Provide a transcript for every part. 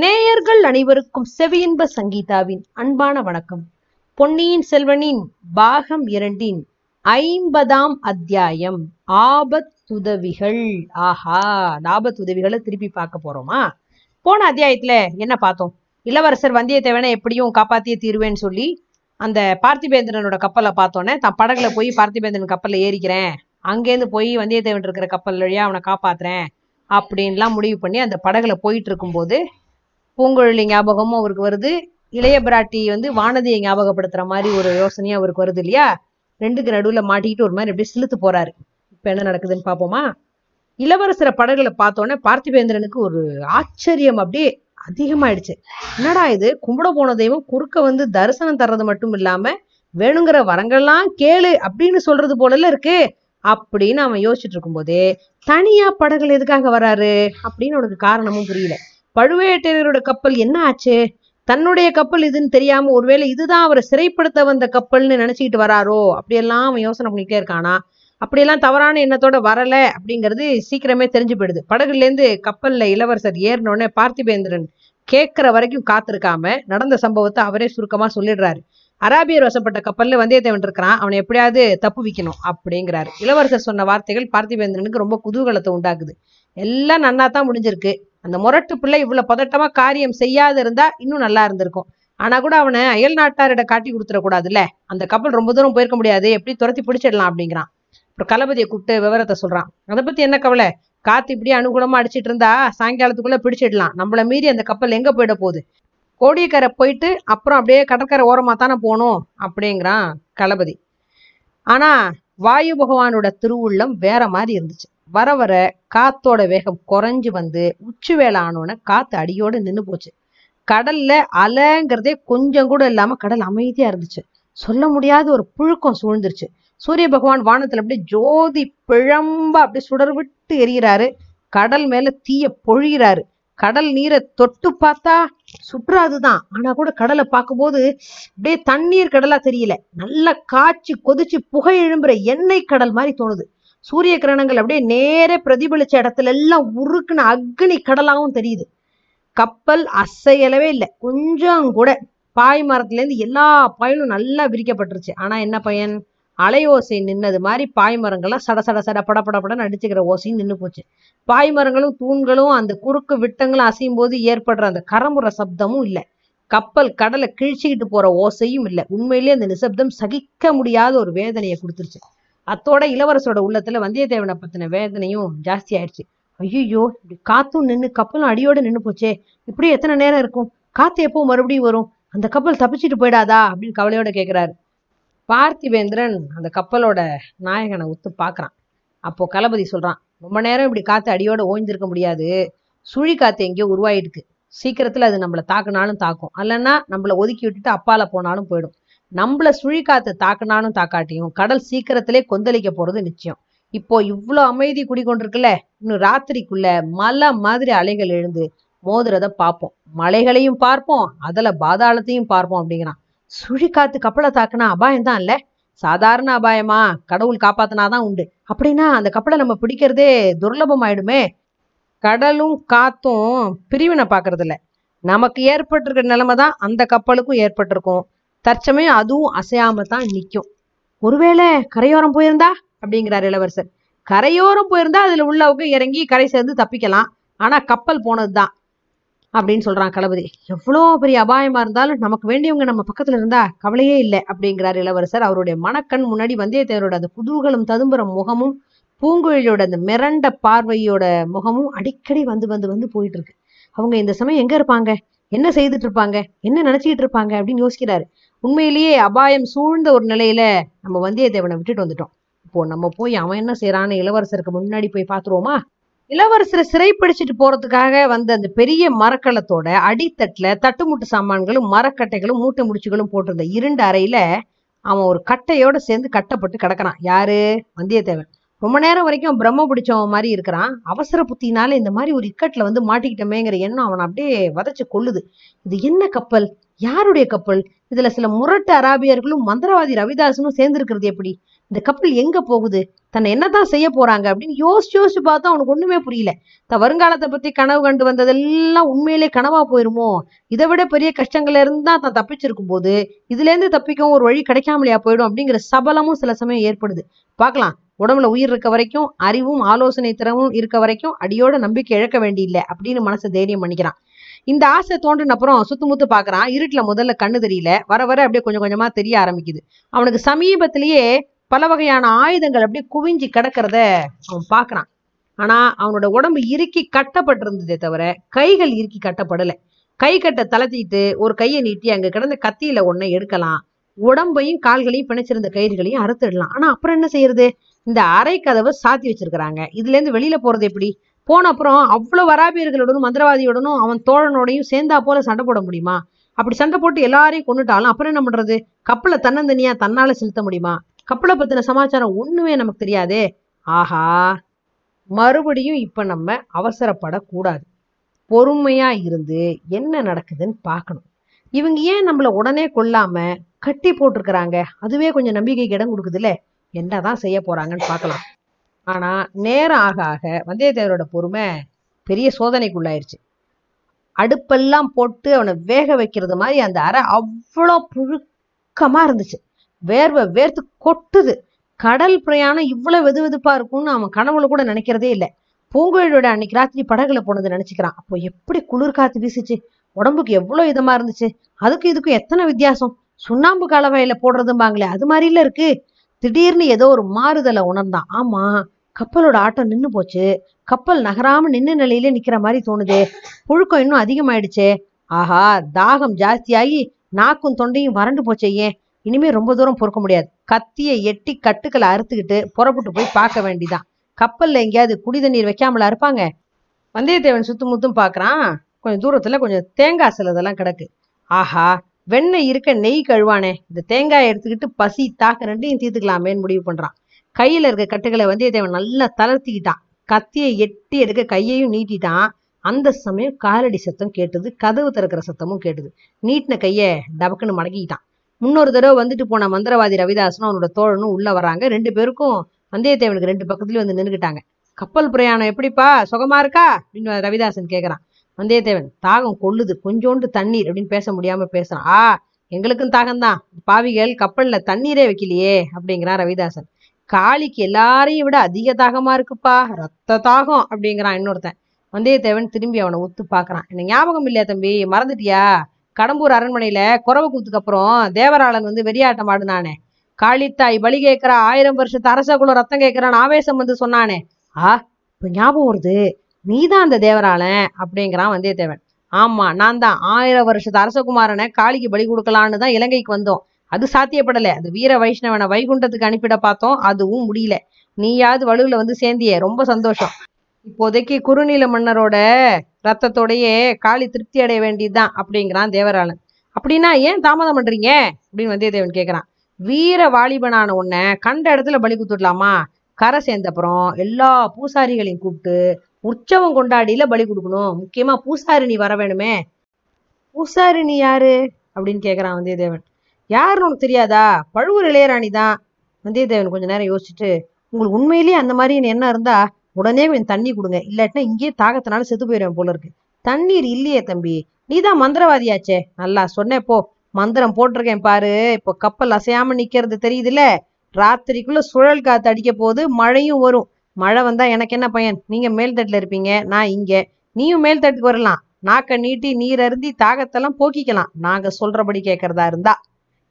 நேயர்கள் அனைவருக்கும் செவியின்ப சங்கீதாவின் அன்பான வணக்கம். பொன்னியின் செல்வனின் பாகம் இரண்டின் ஐம்பதாம் அத்தியாயம். ஆபத்துதவிகள். ஆஹா ஆபத்துதவிகளை திருப்பி பார்க்க போறோமா? போன அத்தியாயத்துல என்ன பார்த்தோம்? இளவரசர் வந்தியத்தேவனை எப்படியும் காப்பாத்திய தீருவேன்னு சொல்லி அந்த பார்த்திபேந்திரனோட கப்பலை பார்த்தோன்னே தான் படகுல போய் பார்த்திபேந்திரன் கப்பல்ல ஏறிக்கிறேன். அங்கேருந்து போய் வந்தியத்தேவன் இருக்கிற கப்பல் வழியா அவனை காப்பாத்துறேன். அப்படின்லாம் முடிவு பண்ணி அந்த படகுல போயிட்டு இருக்கும்போது பூங்குழலி ஞாபகமும் அவருக்கு வருது. இளைய பிராட்டி வந்து வானதியை ஞாபகப்படுத்துற மாதிரி ஒரு யோசனையும் அவருக்கு வருது இல்லையா? ரெண்டுக்கு நடுவுல மாட்டிக்கிட்டு ஒரு மாதிரி அப்படியே சிலுத்து போறாரு. இப்ப என்ன நடக்குதுன்னு பாப்போமா? இளவரசரை படகுல பார்த்தோன்னே பார்த்திபேந்திரனுக்கு ஒரு ஆச்சரியம் அப்படியே அதிகமாயிடுச்சு. என்னடா இது? கும்பிட போன தெய்வம் குறுக்க வந்து தரிசனம் தர்றது மட்டும் இல்லாம வேணுங்கிற வரங்கள்லாம் கேளு அப்படின்னு சொல்றது போலல இருக்கு அப்படின்னு அவன் யோசிச்சுட்டு இருக்கும்போதே தனியா படகுல எதுக்காக வராரு? அப்படின்னு அவனுக்கு காரணமும் புரியல. பழுவேட்டரையரோட கப்பல் என்ன ஆச்சு? தன்னுடைய கப்பல் இதுன்னு தெரியாம ஒருவேளை இதுதான் அவரை சிறைப்படுத்த வந்த கப்பல்னு நினைச்சுக்கிட்டு வராரோ? அப்படியெல்லாம் அவன் யோசனை பண்ணிட்டே இருக்கானா? அப்படியெல்லாம் தவறான எண்ணத்தோட வரல அப்படிங்கிறது சீக்கிரமே தெரிஞ்சு போயிடுது படகுல இருந்து கப்பல்ல இளவரசர் ஏறினோடனே பார்த்திபேந்திரன் கேட்கிற வரைக்கும் காத்திருக்காம நடந்த சம்பவத்தை அவரே சுருக்கமா சொல்லிடுறாரு. அராபியர் வசப்பட்ட கப்பல்ல வந்தியத்தேவன் இருக்கிறான். அவனை எப்படியாவது தப்பு வைக்கணும் அப்படிங்கிறாரு. இளவரசர் சொன்ன வார்த்தைகள் பார்த்திபேந்திரனுக்கு ரொம்ப குதூகலத்தை உண்டாக்குது. எல்லாம் நன்னா தான் முடிஞ்சிருக்கு. அந்த முரட்டு பிள்ளை இவ்வளோ பதட்டமாக காரியம் செய்யாத இருந்தா இன்னும் நல்லா இருந்திருக்கும். ஆனால் கூட அவனை அயல் நாட்டாரிட காட்டி கொடுத்துடக்கூடாதுல்ல அந்த கப்பல் ரொம்ப தூரம் போயிருக்க முடியாது. எப்படி துரத்தி பிடிச்சிடலாம் அப்படிங்கிறான். அப்புறம் களபதியை கூப்பிட்டு விவரத்தை சொல்கிறான் அதை பற்றி என்ன கவலை? காற்று இப்படியே அனுகூலமாக அடிச்சிட்டு இருந்தா சாயங்காலத்துக்குள்ளே பிடிச்சிடலாம். நம்மள மீறி அந்த கப்பல் எங்கே போயிட போகுது? கோடியக்கரை போயிட்டு அப்புறம் அப்படியே கடற்கரை ஓரமாக தானே போகணும்? அப்படிங்கிறான் களபதி ஆனால் வாயு பகவானோட திருவுள்ளம் வேற மாதிரி இருந்துச்சு. வர வர காத்தோட வேகம் குறைஞ்சு வந்து உச்சி வேலை ஆனோடனே காத்து அடியோடு நின்று போச்சு. கடல்ல அலைங்கிறதே கொஞ்சம் கூட இல்லாம கடல் அமைதியா இருந்துச்சு. சொல்ல முடியாத ஒரு புழுக்கம் சூழ்ந்துருச்சு. சூரிய பகவான் வானத்துல அப்படியே ஜோதி பிழம்ப அப்படியே சுடர் விட்டு எரியிறாரு. கடல் மேல தீய பொழிகிறாரு கடல் நீரை தொட்டு பார்த்தா சுற்றாதுதான். ஆனா கூட கடலை பார்க்கும்போது அப்படியே தண்ணீர் கடலா தெரியல. நல்லா காய்ச்சி கொதிச்சு புகை எழும்புற எண்ணெய் கடல் மாதிரி தோணுது. சூரிய கிரணங்கள் அப்படியே நேர பிரதிபலிச்ச இடத்துல எல்லாம் உருக்குன அக்னி கடலாவும் தெரியுது. கப்பல் அசையலவே இல்லை. கொஞ்சம் கூட பாய் மரத்துலேருந்து எல்லா பாயலும் நல்லா விரிக்கப்பட்டுருச்சு. ஆனா என்ன பயன்? ஓசை நின்னது மாதிரி பாய் மரங்கள்லாம் சட சட சட பட பட அடிச்சுக்கிற ஓசையும் நின்று போச்சு. பாய் மரங்களும் தூண்களும் அந்த குறுக்கு விட்டங்களும் அசையும் போது ஏற்படுற அந்த கரமுற சப்தமும் இல்லை. கப்பல் கடலை கிழிச்சுக்கிட்டு போற ஓசையும் இல்லை. உண்மையிலேயே அந்த நிசப்தம் சகிக்க முடியாத ஒரு வேதனையை கொடுத்துருச்சு. அத்தோட இளவரசரோட உள்ளத்துல வந்தியத்தேவனை பத்தின வேதனையும் ஜாஸ்தி ஆயிடுச்சு. ஐயோ இப்படி காத்தும் நின்று கப்பலும் அடியோட நின்று போச்சே. இப்படி எத்தனை நேரம் இருக்கும்? காத்து எப்போ மறுபடியும் வரும்? அந்த கப்பல் தப்பிச்சிட்டு போயிடாதா? அப்படின்னு கவலையோட கேட்கிறாரு பார்த்திவேந்திரன் அந்த கப்பலோட நாயகனை ஒத்து பார்க்கறான். அப்போ களபதி சொல்றான் ரொம்ப நேரம் இப்படி காத்து அடியோட ஓய்ந்திருக்க முடியாது. சுழி காத்து எங்கேயோ உருவாயிருக்கு. சீக்கிரத்துல அது நம்மள தாக்குனாலும் தாக்கும். அல்லைன்னா நம்மள ஒதுக்கி விட்டுட்டு அப்பால போனாலும் போயிடும். நம்மள சுழிக்காத்து தாக்குனாலும் தாக்காட்டியும் கடல் சீக்கிரத்திலே கொந்தளிக்க போறது நிச்சயம். இப்போ இவ்வளோ அமைதி குடிக்கொண்டிருக்குல்ல இன்னும் ராத்திரிக்குள்ள மலை மாதிரி அலைகள் எழுந்து மோதுறத பார்ப்போம். மலைகளையும் பார்ப்போம் அதில் பாதாளத்தையும் பார்ப்போம் அப்படிங்கிறான். சுழிக்காத்து கப்பலை தாக்குனா அபாயம் தான் இல்ல சாதாரண அபாயமா? கடவுள் காப்பாத்தினாதான் உண்டு. அப்படின்னா அந்த கப்பலை நம்ம பிடிக்கிறதே துர்லபம் ஆயிடுமே கடலும் காத்தும் பிரிவினை பார்க்கறதில்ல. நமக்கு ஏற்பட்டிருக்கிற நிலைமை தான் அந்த கப்பலுக்கும் ஏற்பட்டிருக்கும். தற்சமயம் அதுவும் அசையாம தான் நிற்கும் ஒருவேளை கரையோரம் போயிருந்தா? அப்படிங்கிறார் இளவரசர். கரையோரம் போயிருந்தா அதுல உள்ளவங்க இறங்கி கரை சேர்ந்து தப்பிக்கலாம். ஆனா கப்பல் போனதுதான் அப்படின்னு சொல்றான் களபதி எவ்வளோ பெரிய அபாயமா இருந்தாலும் நமக்கு வேண்டியவங்க நம்ம பக்கத்துல இருந்தா கவலையே இல்லை அப்படிங்கிறார் இளவரசர். அவருடைய மனக்கண் முன்னாடி வந்தியத்தேவரோட அந்த குதூகலும் ததும்புற முகமும் பூங்குழலியோட அந்த மிரண்ட பார்வையோட முகமும் அடிக்கடி வந்து வந்து வந்து போயிட்டு இருக்கு. அவங்க இந்த சமயம் எங்க இருப்பாங்க? என்ன செய்துட்டு இருப்பாங்க? என்ன நினைச்சிட்டு இருப்பாங்க? அப்படின்னு யோசிக்கிறாரு. உண்மையிலேயே அபாயம் சூழ்ந்த ஒரு நிலையில நம்ம வந்தியத்தேவனை விட்டுட்டு வந்துட்டோம். இப்போ நம்ம போய் அவன் என்ன செய்யறான்னு இளவரசருக்கு முன்னாடி போய் பாத்துருவோமா இளவரசரை சிறைப்பிடிச்சிட்டு போறதுக்காக வந்த அந்த பெரிய மரக்கலத்தோட அடித்தட்டுல தட்டுமுட்டு சாமான்களும் மரக்கட்டைகளும் மூட்டை முடிச்சுகளும் போட்டிருந்த இருண்ட அறையில அவன் ஒரு கட்டையோட சேர்ந்து கட்டப்பட்டு கிடக்கிறான். யாரு? வந்தியத்தேவன். ரொம்ப நேரம் வரைக்கும் பிரம்ம பிடிச்சவன் மாதிரி இருக்கிறான். அவசர புத்தினால இந்த மாதிரி ஒரு இக்கட்டில் வந்து மாட்டிக்கிட்டமேங்கிற எண்ணம் அவனை அப்படியே வதச்சு கொள்ளுது. இது என்ன கப்பல்? யாருடைய கப்பல்? இதுல சில முரட்டு அராபியர்களும் மந்திரவாதி ரவிதாசனும் சேர்ந்திருக்கிறது எப்படி? இந்த கப்பல் எங்க போகுது? தன்னை என்னதான் செய்ய போறாங்க அப்படின்னு யோசிச்சு யோசிச்சு பார்த்தா அவனுக்கு ஒண்ணுமே புரியல. த வருங்காலத்தை பத்தி கனவு கண்டு வந்ததெல்லாம் உண்மையிலே கனவா போயிருமோ? இதை விட பெரிய கஷ்டங்கள்ல இருந்தா தான் தப்பிச்சிருக்கும் போது இதுல இருந்து தப்பிக்கவும் ஒரு வழி கிடைக்காமலையா போயிடும் அப்படிங்கிற சபலமும் சில சமயம் ஏற்படுது. பார்க்கலாம். உடம்புல உயிர் இருக்க வரைக்கும் அறிவும் ஆலோசனை திறமும் இருக்க வரைக்கும் அடியோட நம்பிக்கை இழக்க வேண்டியில்லை அப்படின்னு மனசை தைரியம் பண்ணிக்கிறான். இந்த ஆசை தோன்றின அப்புறம் சுத்து முத்து பாக்குறான். இருட்டில் முதல்ல கண்ணு தெரியல. வர வர அப்படியே கொஞ்சம் கொஞ்சமா தெரிய ஆரம்பிக்குது. அவனுக்கு சமீபத்திலேயே பல வகையான ஆயுதங்கள் அப்படியே குவிஞ்சு கிடக்கிறத அவன் பார்க்குறான் ஆனா அவனோட உடம்பு இறுக்கி கட்டப்பட்டிருந்ததே தவிர கைகள் இறுக்கி கட்டப்படல. கை கட்ட தளர்த்திட்டு ஒரு கையை நீட்டி அங்கே கிடந்த கத்தியில ஒன்றை எடுக்கலாம். உடம்பையும் கால்களையும் பிணைச்சிருந்த கயிறுகளையும் அறுத்துடலாம். ஆனா அப்புறம் என்ன செய்யறது? இந்த அறை கதவை சாத்தி வச்சிருக்கிறாங்க. இதுல இருந்து வெளியில போறது எப்படி? போன அப்புறம் அவ்வளவு வராபியர்களுடனும் மந்திரவாதியுடனும் அவன் தோழனோடையும் சேர்ந்தா போல சண்டை போட முடியுமா? அப்படி சண்டை போட்டு எல்லாரையும் கொண்டுட்டாலும் அப்புறம் என்ன பண்றது? கப்பலை தன்னந்தனியா தன்னால செலுத்த முடியுமா? கப்பலை பத்தின சமாச்சாரம் ஒண்ணுமே நமக்கு தெரியாதே. ஆஹா! மறுபடியும் இப்ப நம்ம அவசரப்படக்கூடாது. பொறுமையா இருந்து என்ன நடக்குதுன்னு பார்க்கணும். இவங்க ஏன் நம்மள உடனே கொல்லாம கட்டி போட்டிருக்கிறாங்க? அதுவே கொஞ்சம் நம்பிக்கைக்கு இடம் கொடுக்குதுல்ல? என்னதான் செய்ய போறாங்கன்னு பார்க்கலாம். ஆனா நேரம் ஆக ஆக வந்தியத்தேவரோட பொறுமை பெரிய சோதனைக்குள்ளாயிருச்சு. அடுப்பெல்லாம் போட்டு அவனை வேக வைக்கிறது மாதிரி அந்த அறை அவ்வளோ புழுக்கமா இருந்துச்சு. வேர்வை வேர்த்து கொட்டுது. கடல் பிரயாணம் இவ்வளவு வெது வெதுப்பா இருக்கும்னு அவன் கனவுல கூட நினைக்கிறதே இல்லை. பூங்குழலியோட அன்னைக்கு ராத்திரி படகுல போனது நினைச்சுக்கிறான். அப்போ எப்படி குளிர் காத்து வீசுச்சு? உடம்புக்கு எவ்வளவு இதமா இருந்துச்சு? அதுக்கு இதுக்கும் எத்தனை வித்தியாசம்? சுண்ணாம்பு கலவையில போடுறதும்பாங்களே அது மாதிரில இருக்கு. திடீர்னு ஏதோ ஒரு மாறுதலை உணர்ந்தான். ஆமா கப்பலோட ஆட்டம் நின்னு போச்சு. கப்பல் நகராம நின்று நிலையில நிக்கிற மாதிரி தோணுதே. புழுக்கம் இன்னும் அதிகமாயிடுச்சே. ஆஹா தாகம் ஜாஸ்தியாகி நாக்கும் தொண்டையும் வறண்டு போச்சே ஏன்? இனிமே ரொம்ப தூரம் பொறுக்க முடியாது. கத்தியை எட்டி கட்டுக்களை அறுத்துக்கிட்டு புறப்பட்டு போய் பார்க்க வேண்டிதான். கப்பல்ல எங்கேயாவது குடி தண்ணீர் வைக்காமல இருப்பாங்க? வந்தியத்தேவன் சுத்து முத்தும் பாக்குறான் கொஞ்சம் தூரத்துல கொஞ்சம் தேங்காய் சிலதெல்லாம் கிடக்கு. ஆஹா வெண்ணெய் இருக்க நெய் கழுவானே. இந்த தேங்காயை எடுத்துக்கிட்டு பசி தாக்க ரெண்டையும் தீர்த்துக்கலாமேன்னு முடிவு பண்றான். கையில இருக்க கட்டுகளை வந்தியத்தேவன் நல்லா தளர்த்திக்கிட்டான். கத்தியை எட்டி எடுக்க கையையும் நீட்டிட்டான். அந்த சமயம் காலடி சத்தம் கேட்டது கதவு திறக்கிற சத்தமும் கேட்டது. நீட்டின கையை டபக்குன்னு மடக்கிக்கிட்டான். முன்னொரு தடவை வந்துட்டு போன மந்திரவாதி ரவிதாசனும் அவனோட தோழனும் உள்ள வராங்க. ரெண்டு பேருக்கும் வந்தியத்தேவனுக்கு ரெண்டு பக்கத்துலயும் வந்து நின்றுக்கிட்டாங்க கப்பல் பிரயாணம் எப்படிப்பா? சுகமா இருக்கா? அப்படின்னு ரவிதாசன் கேக்குறான். வந்தியத்தேவன் தாகம் கொள்ளுது கொஞ்சோண்டு தண்ணீர் அப்படின்னு பேச முடியாம பேசுறான். ஆ எங்களுக்கும் தாகம்தான். பாவிகள் கப்பல்ல தண்ணீரே வைக்கலையே அப்படிங்கிறான் ரவிதாசன். காளிக்கு எல்லாரையும் விட அதிக தாகமா இருக்குப்பா ரத்த தாகம் அப்படிங்கிறான் இன்னொருத்தன். வந்தியத்தேவன் திரும்பி அவனை ஒத்து பாக்குறான் எனக்கு ஞாபகம் இல்லையா தம்பி மறந்துட்டியா? கடம்பூர் அரண்மனையில குறவை கூத்துக்கு அப்புறம் தேவராளன் வந்து வெறியாட்டம் ஆடுனானே. காளித்தாய் பலி கேட்கிறா ஆயிரம் வருஷத்து அரசகுல ரத்தம் கேட்கிறான்னு ஆவேசம் வந்து சொன்னானே. ஆ இப்ப ஞாபகம் வருது. நீதான் அந்த தேவராளன் அப்படிங்கிறான் வந்தியத்தேவன். ஆமா நான் தான் ஆயிரம் வருஷத்து அரசகுமாரனை காளிக்கு பலி கொடுக்கலான்னு தான் இலங்கைக்கு வந்தோம். அது சாத்தியப்படல. அது வீர வைஷ்ணவனை வைகுண்டத்துக்கு அனுப்பிட பார்த்தோம். அதுவும் முடியல. நீயாவது வலுவில் வந்து சேர்ந்தியே. ரொம்ப சந்தோஷம். இப்போதைக்கு குறுநில மன்னரோட ரத்தத்தோடையே காளி திருப்தி அடைய வேண்டியதுதான் அப்படிங்கிறான் தேவராளன். அப்படின்னா ஏன் தாமதம் பண்றீங்க? அப்படின்னு வந்தியத்தேவன் கேக்குறான். வீர வாலிபனான உன்னை கண்ட இடத்துல பலி குத்துடலாமா? கரை சேர்ந்த அப்புறம் எல்லா பூசாரிகளையும் கூப்பிட்டு உற்சவம் கொண்டாடியில பலி கொடுக்கணும். முக்கியமா பூசாரிணி வர வேணுமே. பூசாரிணி யாரு? அப்படின்னு கேக்குறான் வந்தியத்தேவன். யாருன்னு உனக்கு தெரியாதா? பழுவூர் இளையராணி தான் வந்தியத்தேவன் கொஞ்ச நேரம் யோசிச்சுட்டு உங்களுக்கு உண்மையிலேயே அந்த மாதிரி என்ன இருந்தா உடனே கொஞ்சம் தண்ணி கொடுங்க. இல்லாட்டினா இங்கேயே தாகத்தினால செத்து போயிடுவேன் போல இருக்கு. தண்ணீர் இல்லையே தம்பி. நீதான் மந்திரவாதியாச்சே. நல்லா சொன்னே போ. மந்திரம் போட்டிருக்கேன் பாரு. இப்போ கப்பல் அசையாம நிக்கிறது தெரியுதுல்ல? ராத்திரிக்குள்ள சுழல் காத்து அடிக்க போது மழையும் வரும். மழை வந்தா எனக்கு என்ன பையன்? நீங்க மேல்தட்டில் இருப்பீங்க நான் இங்க. நீயும் மேல்தட்டுக்கு வரலாம். நாக்க நீட்டி நீர் அருந்தி தாகத்தெல்லாம் போக்கிக்கலாம். நாங்க சொல்றபடி கேட்கறதா இருந்தா.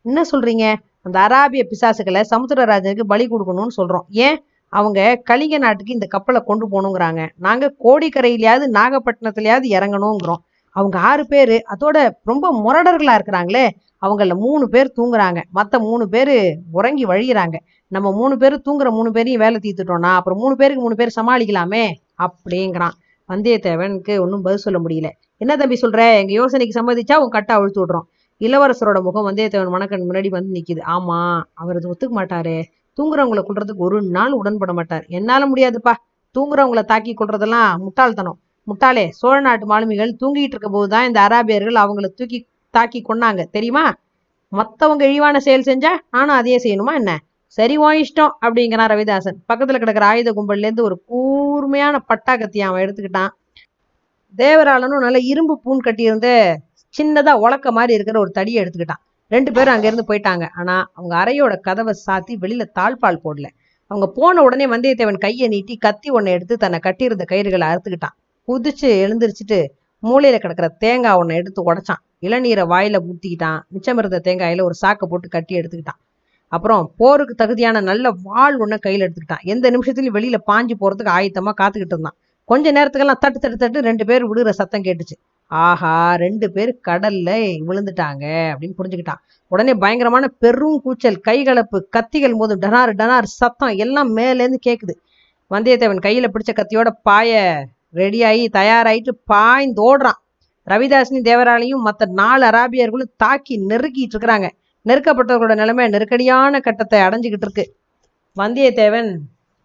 என்ன சொல்றீங்க? அந்த அராபிய பிசாசுகளை சமுத்திரராஜனுக்கு பலி கொடுக்கணும்னு சொல்றோம். ஏன்? அவங்க கலிங்க நாட்டுக்கு இந்த கப்பலை கொண்டு போகணுங்கிறாங்க. நாங்க கோடிக்கரையிலயாவது நாகப்பட்டினத்துலயாவது இறங்கணுங்கிறோம். அவங்க ஆறு பேர் அதோட ரொம்ப முரடர்களாக இருக்கிறாங்களே அவங்கள மூணு பேர் தூங்குறாங்க. மற்ற மூணு பேர் உறங்கி வழிகிறாங்க நம்ம மூணு பேர் தூங்குற மூணு பேரையும் வேலை தீர்த்துட்டோம்னா அப்புறம் மூணு பேருக்கு மூணு பேர் சமாளிக்கலாமே? அப்படிங்கிறான். வந்தியத்தேவனுக்கு ஒன்றும் பதில் சொல்ல முடியல. என்ன தம்பி சொல்ற? எங்க யோசனைக்கு சம்மதிச்சா உன் கட்டை அழுத்து விடுறோம். இளவரசரோட முகம் வந்தியத்தேவன் மணக்கண் முன்னாடி வந்து நிற்கிது ஆமா அவர் அது ஒத்துக்க மாட்டாரே. தூங்குறவங்களை கொள்றதுக்கு ஒரு நாள் உடன்பட மாட்டார். என்னால முடியாதுப்பா. தூங்குறவங்கள தாக்கி கொள்றதெல்லாம் முட்டாள்தனம். முட்டாளே சோழ நாட்டு மாலுமிகள் தூங்கிட்டு இருக்க போதுதான் இந்த அராபியர்கள் அவங்கள தூக்கி தாக்கி கொன்னாங்க. தெரியுமா? மத்தவங்க இழிவான செயல் செஞ்சா நானும் அதையே செய்யணுமா என்ன? சரி உன் இஷ்டம் அப்படிங்கிறான் ரவிதாசன். பக்கத்துல கிடக்கிற ஆயுத கும்பல்ல இருந்து ஒரு கூர்மையான பட்டா கத்தி அவன் எடுத்துக்கிட்டான். தேவராளனும் நல்ல இரும்பு பூன் கட்டியிருந்த சின்னதா உலக்க மாதிரி இருக்கிற ஒரு தடியை எடுத்துக்கிட்டான். ரெண்டு பேரும் அங்கிருந்து போயிட்டாங்க. ஆனா அவங்க அறையோட கதவை சாத்தி வெளியில தாழ்பால் போடல. அவங்க போன உடனே வந்தியத்தேவன் கையை நீட்டி கத்தி ஒன்னை எடுத்து தன்னை கட்டியிருந்த கயிறுகளை அறுத்துக்கிட்டான். குதிச்சு எழுந்திரிச்சிட்டு மூலையில கிடக்கிற தேங்காய் ஒன்றை எடுத்து உடைச்சான். இளநீரை வாயில ஊற்றிக்கிட்டான் மிச்சம் இருந்த தேங்காயில ஒரு சாக்கை போட்டு கட்டி எடுத்துக்கிட்டான். அப்புறம் போருக்கு தகுதியான நல்ல வாள் ஒன்றை கையில் எடுத்துக்கிட்டான். எந்த நிமிஷத்துலையும் வெளியில பாஞ்சு போறதுக்கு ஆயத்தமா காத்துக்கிட்டு இருந்தான். கொஞ்ச நேரத்துக்கெல்லாம் தட்டு தட்டு தட்டு ரெண்டு பேர் விடுகிற சத்தம் கேட்டுச்சு. ஆஹா ரெண்டு பேர் கடல்ல விழுந்துட்டாங்க அப்படின்னு புரிஞ்சுக்கிட்டான். உடனே பயங்கரமான பெரும் கூச்சல் கைகலப்பு கத்திகள் போது டனார் டனார் சத்தம் எல்லாம் மேலேருந்து கேக்குது. வந்தியத்தேவன் கையில பிடிச்ச கத்தியோட பாய ரெடியாகி தயாராயிட்டு பாய்ந்து ஓடுறான் ரவிதாசினி தேவராலையும் மற்ற நாலு அராபியர்களும் தாக்கி நெருக்கிட்டு இருக்கிறாங்க. நெருக்கப்பட்டவர்களோட நிலைமை நெருக்கடியான கட்டத்தை அடைஞ்சிக்கிட்டு இருக்கு. வந்தியத்தேவன்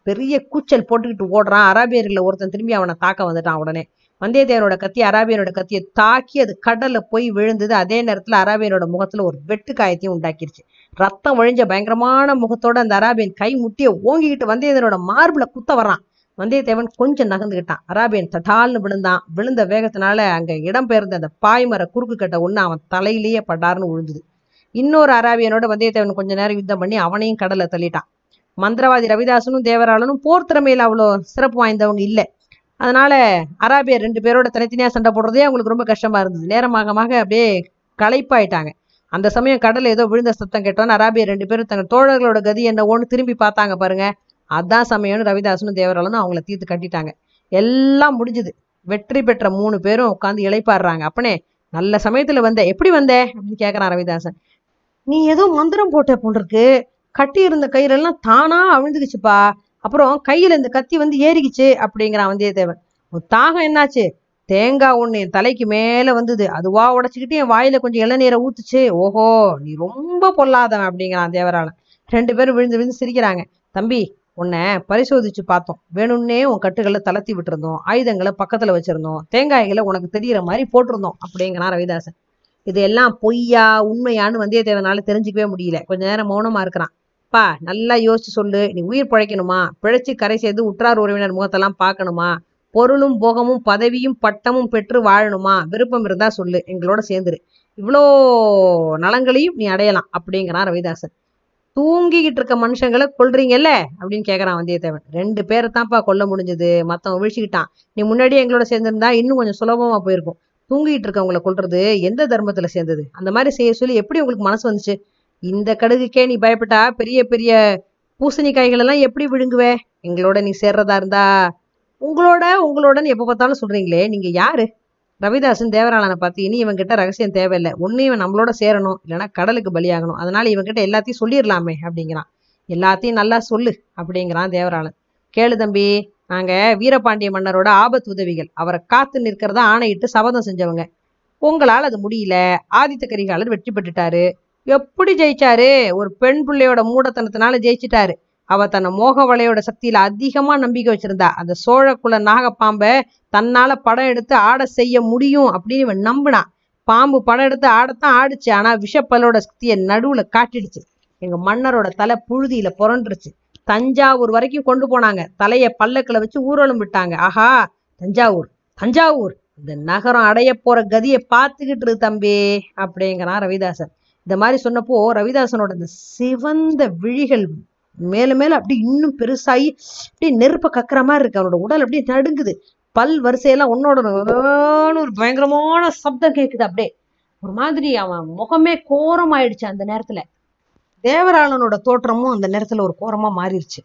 பெரிய கூச்சல் போட்டுக்கிட்டு ஓடுறான். அராபியர்களில் ஒருத்தன் திரும்பி அவனை தாக்க வந்துட்டான் உடனே. வந்தியத்தேவனோட கத்தி அராபியனோட கத்தியை தாக்கி அது கடல்ல போய் விழுந்தது. அதே நேரத்துல அராபியனோட முகத்துல ஒரு வெட்டு காயத்தையும் உண்டாக்கிருச்சு. ரத்தம் ஒழிஞ்ச பயங்கரமான முகத்தோட அந்த அராபியன் கை முட்டிய ஓங்கிக்கிட்டு வந்தியத்தேவனோட மார்புல குத்த வர்றான். வந்தியத்தேவன் கொஞ்சம் நகர்ந்துகிட்டான். அராபியன் தட்டால்னு விழுந்தான். விழுந்த வேகத்தினால அங்க இடம்பெயர்ந்த அந்த பாய்மர குறுக்கு கட்ட ஒண்ணு அவன் தலையிலேயே படார்னு விழுந்தது இன்னொரு அராபியனோட வந்தியத்தேவன் கொஞ்ச நேரம் யுத்தம் பண்ணி அவனையும் கடலை தள்ளிட்டான். மந்திரவாதி ரவிதாசனும் தேவராளனும் போர் திறமையில அவ்வளோ சிறப்பு வாய்ந்தவங்க இல்லை. அதனால அராபியர் ரெண்டு பேரோட தனித்தனியா சண்டை போடுறதே அவங்களுக்கு ரொம்ப கஷ்டமா இருந்தது. நேரமாகமாக அப்படியே களைப்பாயிட்டாங்க. அந்த சமயம் கடல்ல ஏதோ விழுந்த சத்தம் கேட்டோன்னு அராபியர் ரெண்டு பேரும் தங்கள் தோழர்களோட கதி என்ன ஒன்று திரும்பி பார்த்தாங்க பாருங்க. அதான் சமயம்னு ரவிதாசனும் தேவராளனும் அவங்கள தீர்த்து கட்டிட்டாங்க. எல்லாம் முடிஞ்சுது. வெற்றி பெற்ற மூணு பேரும் உட்காந்து இளைப்பாடுறாங்க. அப்பனே நல்ல சமயத்துல வந்த எப்படி வந்த? அப்படின்னு கேட்கறான் ரவிதாசன் நீ ஏதோ மந்திரம் போட்ட போல் இருக்கு. கட்டி இருந்த கயிறெல்லாம் தானா அவிழ்ந்துக்குச்சுப்பா அப்புறம் கையில இந்த கத்தி வந்து ஏறிக்குச்சு அப்படிங்கிறான் வந்தியத்தேவன். உன் தாகம் என்னாச்சு? தேங்காய் ஒண்ணு என் தலைக்கு மேல வந்தது. அதுவா உடைச்சுக்கிட்டு என் வாயில கொஞ்சம் இளநீரை ஊத்துச்சு. ஓஹோ நீ ரொம்ப பொல்லாதவன் அப்படிங்கிறான் தேவராளன். ரெண்டு பேரும் விழுந்து விழுந்து சிரிக்கிறாங்க. தம்பி உன்னை பரிசோதிச்சு பார்த்தோம். வேணும்னே உன் கட்டுகளை தளர்த்தி விட்டுருந்தோம். ஆயுதங்களை பக்கத்துல வச்சிருந்தோம். தேங்காய்களை உனக்கு தெரியிற மாதிரி போட்டிருந்தோம் அப்படிங்கிறான் ரவிதாசன். இது எல்லாம் பொய்யா உண்மையான்னு வந்தியத்தேவனால தெரிஞ்சுக்கவே முடியல. கொஞ்ச நேரம் மௌனமா இருக்கிறான். பா நல்லா யோசிச்சு சொல்லு. நீ உயிர் பிழைக்கணுமா? பிழைச்சி கரை சேர்ந்து உற்றார் உறவினர் முகத்தெல்லாம் பார்க்கணுமா? பொருளும் போகமும் பதவியும் பட்டமும் பெற்று வாழணுமா? விருப்பம் இருந்தா சொல்லு. எங்களோட சேர்ந்துரு. இவ்வளோ நலங்களையும் நீ அடையலாம் அப்படிங்கிறான் ரவிதாசன். தூங்கிக்கிட்டு இருக்க மனுஷங்களை கொல்றீங்கல்ல? அப்படின்னு கேட்கறான் வந்தியத்தேவன். ரெண்டு பேரை தான்ப்பா கொல்ல முடிஞ்சது. மத்தவன் விழிச்சுக்கிட்டான். நீ முன்னாடியே எங்களோட சேர்ந்திருந்தா இன்னும் கொஞ்சம் சுலபமா போயிருக்கும். தூங்கிட்டு இருக்கவங்களை கொல்றது எந்த தர்மத்துல சேர்ந்தது? அந்த மாதிரி செய்ய சொல்லி எப்படி உங்களுக்கு மனசு வந்துச்சு? இந்த கடுகுக்கே நீ பயப்பட்டா பெரிய பெரிய பூசணிக்காய்கள் எல்லாம் எப்படி விழுங்குவே? எங்களோட நீ சேர்றதா இருந்தா உங்களோட உங்களோடன்னு எப்ப பார்த்தாலும் சொல்றீங்களே நீங்க யாரு? ரவிதாசன் தேவராளனை பார்த்து இனி இவன்கிட்ட ரகசியம் தேவையில்லை. ஒன்று இவன் நம்மளோட சேரணும் இல்லைன்னா கடலுக்கு பலியாகணும். அதனால இவன்கிட்ட எல்லாத்தையும் சொல்லிடலாமே அப்படிங்கிறான். எல்லாத்தையும் நல்லா சொல்லு அப்படிங்கிறான் தேவராளன். கேளு தம்பி நாங்கள் வீரபாண்டிய மன்னரோட ஆபத்து உதவிகள். அவரை காத்து நிற்கிறதா ஆணையிட்டு சபதம் செஞ்சவங்க. உங்களால் அது முடியல. ஆதித்த கரிகாலர் வெற்றி பெற்றுட்டாரு. எப்படி ஜெயிச்சாரு? ஒரு பெண் பிள்ளையோட மூடத்தனத்தினால ஜெயிச்சிட்டாரு. அவ தன்னை மோக வலையோட சக்தியில அதிகமா நம்பிக்கை வச்சிருந்தா. அந்த சோழக்குல நாகப்பாம்பை தன்னால படம் எடுத்து ஆட செய்ய முடியும் அப்படின்னு இவன் நம்பினான் பாம்பு படம் எடுத்து ஆடத்தான் ஆடுச்சு. ஆனா விஷப்பலோட சக்தியை நடுவுல காட்டிடுச்சு. எங்க மன்னரோட தலை புழுதியில புரண்டுருச்சு. தஞ்சாவூர் வரைக்கும் கொண்டு போனாங்க. தலைய பல்லக்குல வச்சு ஊரலும் விட்டாங்க. ஆஹா தஞ்சாவூர் தஞ்சாவூர். இந்த நகரம் அடைய போற கதியை பார்த்துக்கிட்டு இரு தம்பி அப்படிங்கிறான் ரவிதாசன். இந்த மாதிரி சொன்னப்போ ரவிதாசனோட இந்த சிவந்த விழிகள் மேல மேலும் அப்படி இன்னும் பெருசாகி அப்படியே நெருப்ப கக்குற மாதிரி இருக்கு. அவனோட உடல் அப்படியே நடுங்குது. பல் வரிசையெல்லாம் உன்னோட ஒரு பயங்கரமான சப்தம் கேட்குது அப்படியே. ஒரு மாதிரி அவன் முகமே கோரமாயிடுச்சு அந்த நேரத்துல. தேவராளனோட தோற்றமும் அந்த நேரத்துல ஒரு கோரமா மாறிடுச்சு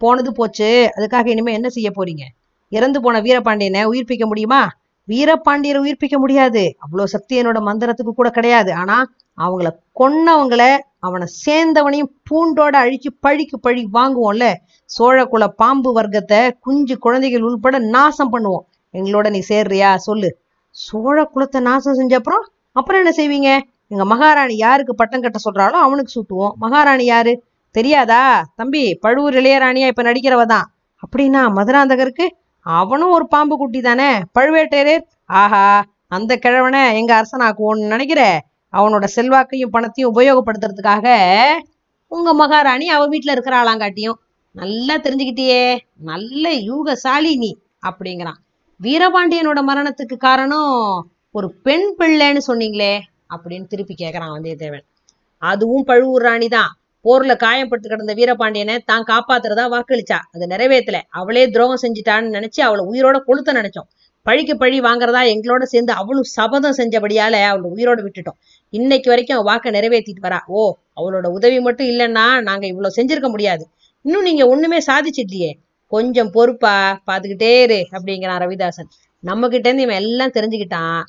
போனது போச்சு. அதுக்காக இனிமே என்ன செய்ய போறீங்க? இறந்து போன வீரபாண்டியனை உயிர்ப்பிக்க முடியுமா? வீரபாண்டியரை உயிர்ப்பிக்க முடியாது. அவ்வளோ சக்தி என்னோட மந்திரத்துக்கு கூட கிடையாது. ஆனா அவங்கள கொன்னவங்கள அவனை சேர்ந்தவனையும் பூண்டோட அழிச்சு பழிக்கு பழி வாங்குவோம்ல? சோழக்குல பாம்பு வர்க்கத்தை குஞ்சு குழந்தைகள் உள்பட நாசம் பண்ணுவோம். எங்களோட நீ சேர்றியா? சொல்லு. சோழ குலத்தை நாசம் செஞ்ச அப்புறம் அப்புறம் என்ன செய்வீங்க? எங்க மகாராணி யாருக்கு பட்டம் கட்ட சொல்றாளோ அவனுக்கு சூட்டுவோம். மகாராணி யாரு? தெரியாதா? தம்பி பழுவூர் இளையராணியா இப்ப நடிக்கிறவ தான். அப்படின்னா மதுராந்தகருக்கு? அவனும் ஒரு பாம்பு குட்டி தானே? பழுவேட்டையரே ஆஹா அந்த கிழவனை எங்க அரசனாக்குவோன்னு நினைக்கிற? அவனோட செல்வாக்கையும் பணத்தையும் உபயோகப்படுத்துறதுக்காக உங்க மகாராணி அவ வீட்டுல இருக்கிறாளாங்காட்டியும் நல்லா தெரிஞ்சுக்கிட்டியே நல்ல யூகசாலி நீ அப்படிங்கிறான். வீரபாண்டியனோட மரணத்துக்கு காரணம் ஒரு பெண் பிள்ளைன்னு சொன்னீங்களே அப்படின்னு திருப்பி கேக்குறான் வந்தியத்தேவன். அதுவும் பழுவூர் ராணி தான் போர்ல காயப்பட்டு கிடந்த வீரபாண்டியனை தான் காப்பாத்துறதா வாக்களிச்சா. அது நிறைவேத்துல. அவளே துரோகம் செஞ்சுட்டான்னு நினைச்சு அவளை உயிரோட கொளுத்த நினைச்சோம். பழிக்கு பழி வாங்குறதா எங்களோட சேர்ந்து அவளும் சபதம் செஞ்சபடியால அவளை உயிரோட விட்டுட்டோம். இன்னைக்கு வரைக்கும் அவ வாக்கை நிறைவேற்றிட்டு வரா. ஓ அவளோட உதவி மட்டும் இல்லைன்னா நாங்க இவ்வளவு செஞ்சிருக்க முடியாது. இன்னும் நீங்க ஒண்ணுமே சாதிச்சிட்டியே கொஞ்சம் பொறுப்பா பாத்துக்கிட்டே இரு அப்படிங்கிறான் ரவிதாசன். நம்ம கிட்ட இருந்து இவன் எல்லாம் தெரிஞ்சுக்கிட்டான்.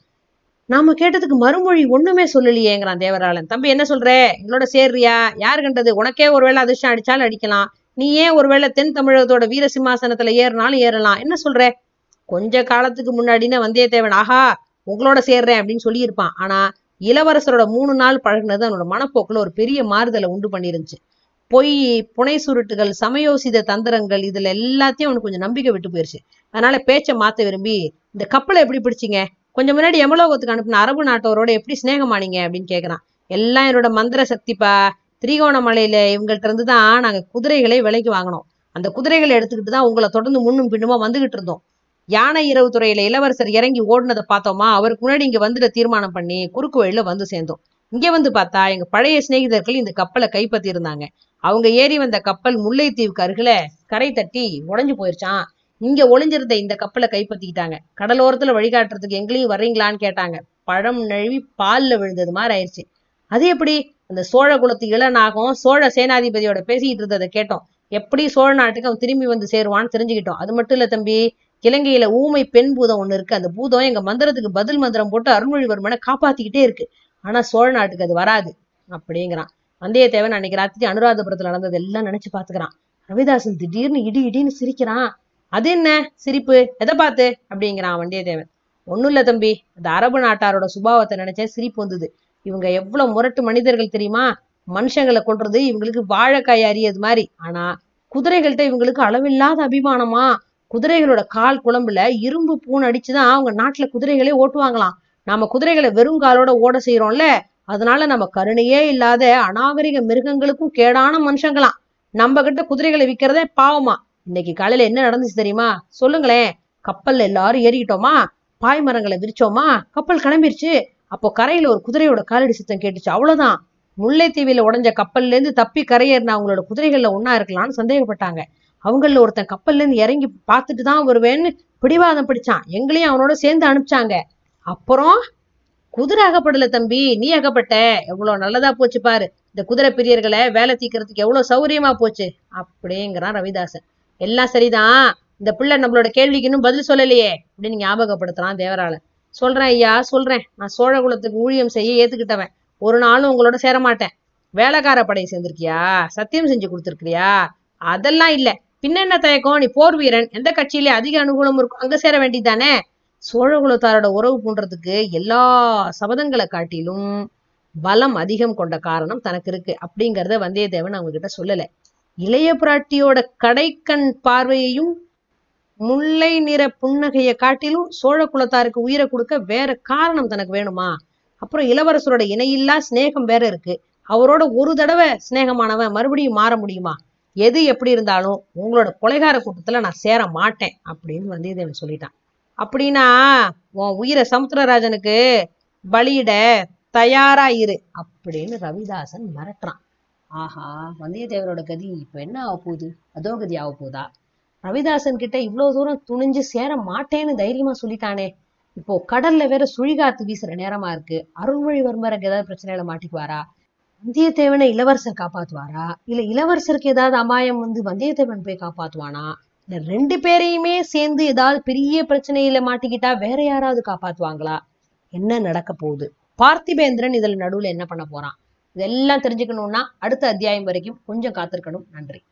நாம கேட்டதுக்கு மறுமொழி ஒண்ணுமே சொல்லலையேங்கிறான் தேவராளன். தம்பி என்ன சொல்ற? எங்களோட சேர்றியா? யாரு கண்டது? உனக்கே ஒருவேளை அதிர்ஷ்டம் அடிச்சாலும் அடிக்கலாம். நீ ஏன் ஒருவேளை தென் தமிழகத்தோட வீர சிம்மாசனத்துல ஏறினாலும் ஏறலாம்? என்ன சொல்ற? கொஞ்ச காலத்துக்கு முன்னாடின்னு வந்தியத்தேவன் ஆஹா உங்களோட சேர்றேன் அப்படின்னு சொல்லியிருப்பான். ஆனா இளவரசரோட மூணு நாள் பழகுனது அவனோட மனப்போக்குல ஒரு பெரிய மாறுதலை உண்டு பண்ணிருந்துச்சு. பொய் புனை சுருட்டுகள் சமயோசித தந்திரங்கள் இதுல எல்லாத்தையும் அவனுக்கு கொஞ்சம் நம்பிக்கை விட்டு போயிருச்சு. அதனால பேச்சை மாத்த விரும்பி இந்த கப்பலை எப்படி பிடிச்சிங்க? கொஞ்சம் முன்னாடி எமலோகத்துக்கு அனுப்பின அரபு நாட்டோரோட எப்படி சிநேகமானீங்க? அப்படின்னு கேக்குறான். எல்லாம் என்னோட மந்திர சக்திப்பா திரிகோணமலையில இவங்கள்ட்ட இருந்து தான் நாங்க குதிரைகளை விலைக்கு வாங்கினோம். அந்த குதிரைகளை எடுத்துக்கிட்டு தான் உங்களை தொடர்ந்து முன்னும் பின்னுமா வந்துகிட்டு இருந்தோம். யானை இரவு துறையில இளவரசர் இறங்கி ஓடுனதை பார்த்தோமா? அவருக்கு முன்னாடி இங்க வந்துட்டு தீர்மானம் பண்ணி குறுக்கு வழியில வந்து சேர்ந்தோம். இங்க வந்து பார்த்தா எங்க பழைய சிநேகிதர்கள் இந்த கப்பலை கைப்பற்றி இருந்தாங்க அவங்க ஏறி வந்த கப்பல் முல்லைத்தீவுக்கு அருகில கரை தட்டி உடைஞ்சு போயிருச்சான் இங்க ஒளிஞ்சிருந்த இந்த கப்பலை கைப்பற்றிக்கிட்டாங்க. கடலோரத்துல வழிகாட்டுறதுக்கு எங்களையும் வர்றீங்களான்னு கேட்டாங்க. பழம் நழுவி பால்ல விழுந்தது மாதிரி ஆயிடுச்சு அது எப்படி? அந்த சோழ குலத்து இளநாகம் சோழ சேனாதிபதியோட பேசிக்கிட்டு இருந்ததை கேட்டோம். எப்படி சோழ நாட்டுக்கு அவன் திரும்பி வந்து சேருவான்னு தெரிஞ்சுக்கிட்டோம். அது மட்டும் இல்ல தம்பி இலங்கையில ஊமை பெண் பூதம் ஒண்ணு இருக்கு. அந்த பூதம் எங்க மந்திரத்துக்கு பதில் மந்திரம் போட்டு அருள்மொழிவர்மனை காப்பாத்திக்கிட்டே இருக்கு. ஆனா சோழ நாட்டுக்கு அது வராது அப்படிங்கிறான். வந்தியத்தேவன் அன்னைக்கு ராத்திரி அனுராதபுரத்துல நடந்தது எல்லாம் நினைச்சு பாத்துக்கிறான். ரவிதாசன் திடீர்னு இடி இடின்னு சிரிக்கிறான். அது என்ன சிரிப்பு? எதை பார்த்து? அப்படிங்கிறான் வந்தியத்தேவன். ஒண்ணும் இல்ல தம்பி. அந்த அரபு நாட்டாரோட சுபாவத்தை நினைச்சா சிரிப்பு வந்தது. இவங்க எவ்வளவு முரட்டு மனிதர்கள் தெரியுமா? மனுஷங்களை கொள்றது இவங்களுக்கு வாழைக்காய் அறியது மாதிரி. ஆனா குதிரைகள்கிட்ட இவங்களுக்கு அளவில்லாத அபிமானமா? குதிரைகளோட கால் குழம்புல இரும்பு பூன் அடிச்சுதான் அவங்க நாட்டுல குதிரைகளே ஓட்டுவாங்களாம். நாம குதிரைகளை வெறும் காலோட ஓட செய்யறோம்ல அதனால நம்ம கருணையே இல்லாத அநாகரிக மிருகங்களுக்கும் கேடான மனுஷங்களாம். நம்ம கிட்ட குதிரைகளை விற்கிறதே பாவமா. இன்னைக்கு காலையில என்ன நடந்துச்சு தெரியுமா? சொல்லுங்களேன். கப்பல்ல எல்லாரும் ஏறிக்கிட்டோமா? பாய் மரங்களை விரிச்சோமா? கப்பல் கிளம்பிருச்சு. அப்போ கரையில ஒரு குதிரையோட காலடி சத்தம் கேட்டுச்சு. அவ்வளவுதான். முல்லைத்தீவில உடஞ்ச கப்பல்ல இருந்து தப்பி கரையேறின அவங்களோட குதிரைகள்ல ஒண்ணா இருக்கலாம்னு சந்தேகப்பட்டாங்க. அவங்கள ஒருத்தன் கப்பல்ல இருந்து இறங்கி பார்த்துட்டு தான் வருவேன்னு பிடிவாதம் பிடிச்சான். எங்களையும் அவனோட சேர்ந்து அனுப்பிச்சாங்க. அப்புறம் குதிரை அகப்படல தம்பி நீ அகப்பட்ட எவ்வளவு நல்லதா போச்சு பாரு. இந்த குதிரை பிரியர்களை வேலை தீக்கிறதுக்கு எவ்வளவு சௌரியமா போச்சு. அப்படிங்கிறான் ரவிதாசன். எல்லாம் சரிதான். இந்த பிள்ளை நம்மளோட கேள்விக்கு இன்னும் பதில் சொல்லலையே. அப்படின்னு ஞாபகப்படுத்துறான் தேவராளன். சொல்றேன் ஐயா சொல்றேன். நான் சோழ குலத்துக்கு ஊழியம் செய்ய ஏத்துக்கிட்டவன். ஒரு நாளும் உங்களோட சேர மாட்டேன். வேலைக்கார படையை சேர்ந்திருக்கியா? சத்தியம் செஞ்சு கொடுத்துருக்கியா அதெல்லாம் இல்லை. பின்னென்ன தயக்கம்? நீ போர் வீரன். எந்த கட்சியிலே அதிக அனுகூலம் இருக்கும் அங்க சேர வேண்டியதானே சோழகுலத்தாரோட உறவு போன்றதுக்கு எல்லா சபதங்களை காட்டிலும் பலம் அதிகம் கொண்ட காரணம் தனக்கு இருக்கு. அப்படிங்கிறத வந்தியத்தேவன் அவங்க கிட்ட சொல்லல. இளைய பிராட்டியோட கடைக்கண் பார்வையையும் முல்லை நிற புன்னகையை காட்டிலும் சோழ குலத்தாருக்கு உயிரை கொடுக்க வேற காரணம் தனக்கு வேணுமா? அப்புறம் இளவரசரோட இணையில்லா சிநேகம் வேற இருக்கு. அவரோட ஒரு தடவை சிநேகமானவன் மறுபடியும் மாற முடியுமா? எது எப்படி இருந்தாலும் உங்களோட கொலைகார கூட்டத்துல நான் சேர மாட்டேன் அப்படின்னு வந்தியத்தேவன் சொல்லிட்டான். அப்படின்னா உன் உயிரை சமுத்திரராஜனுக்கு பலியிட தயாரா இரு அப்படின்னு ரவிதாசன் மிரட்டுறான். ஆஹா வந்தியத்தேவரோட கதி இப்ப என்ன ஆக போகுது? அதோ கதி ஆக போதா? ரவிதாசன் கிட்ட இவ்வளவு தூரம் துணிஞ்சு சேர மாட்டேன்னு தைரியமா சொல்லிட்டானே. இப்போ கடல்ல வேற சுழிகாத்து வீசுற நேரமா இருக்கு. அருள்மொழிவர்மருக்கு ஏதாவது பிரச்சனையில மாட்டிக்குவாரா? வந்தியத்தேவனை இளவரசர் காப்பாத்துவாரா? இல்ல இளவரசருக்கு ஏதாவது அபாயம் வந்து வந்தியத்தேவன் போய் காப்பாத்துவானா? இல்ல ரெண்டு பேரையுமே சேர்ந்து ஏதாவது பெரிய பிரச்சனையில மாட்டிக்கிட்டா வேற யாராவது காப்பாத்துவாங்களா? என்ன நடக்க போகுது? பார்த்திபேந்திரன் இதுல நடுவுல என்ன பண்ண போறான்? இதெல்லாம் தெரிஞ்சுக்கணும்னா அடுத்த அத்தியாயம் வரைக்கும் கொஞ்சம் காத்திருக்கணும். நன்றி.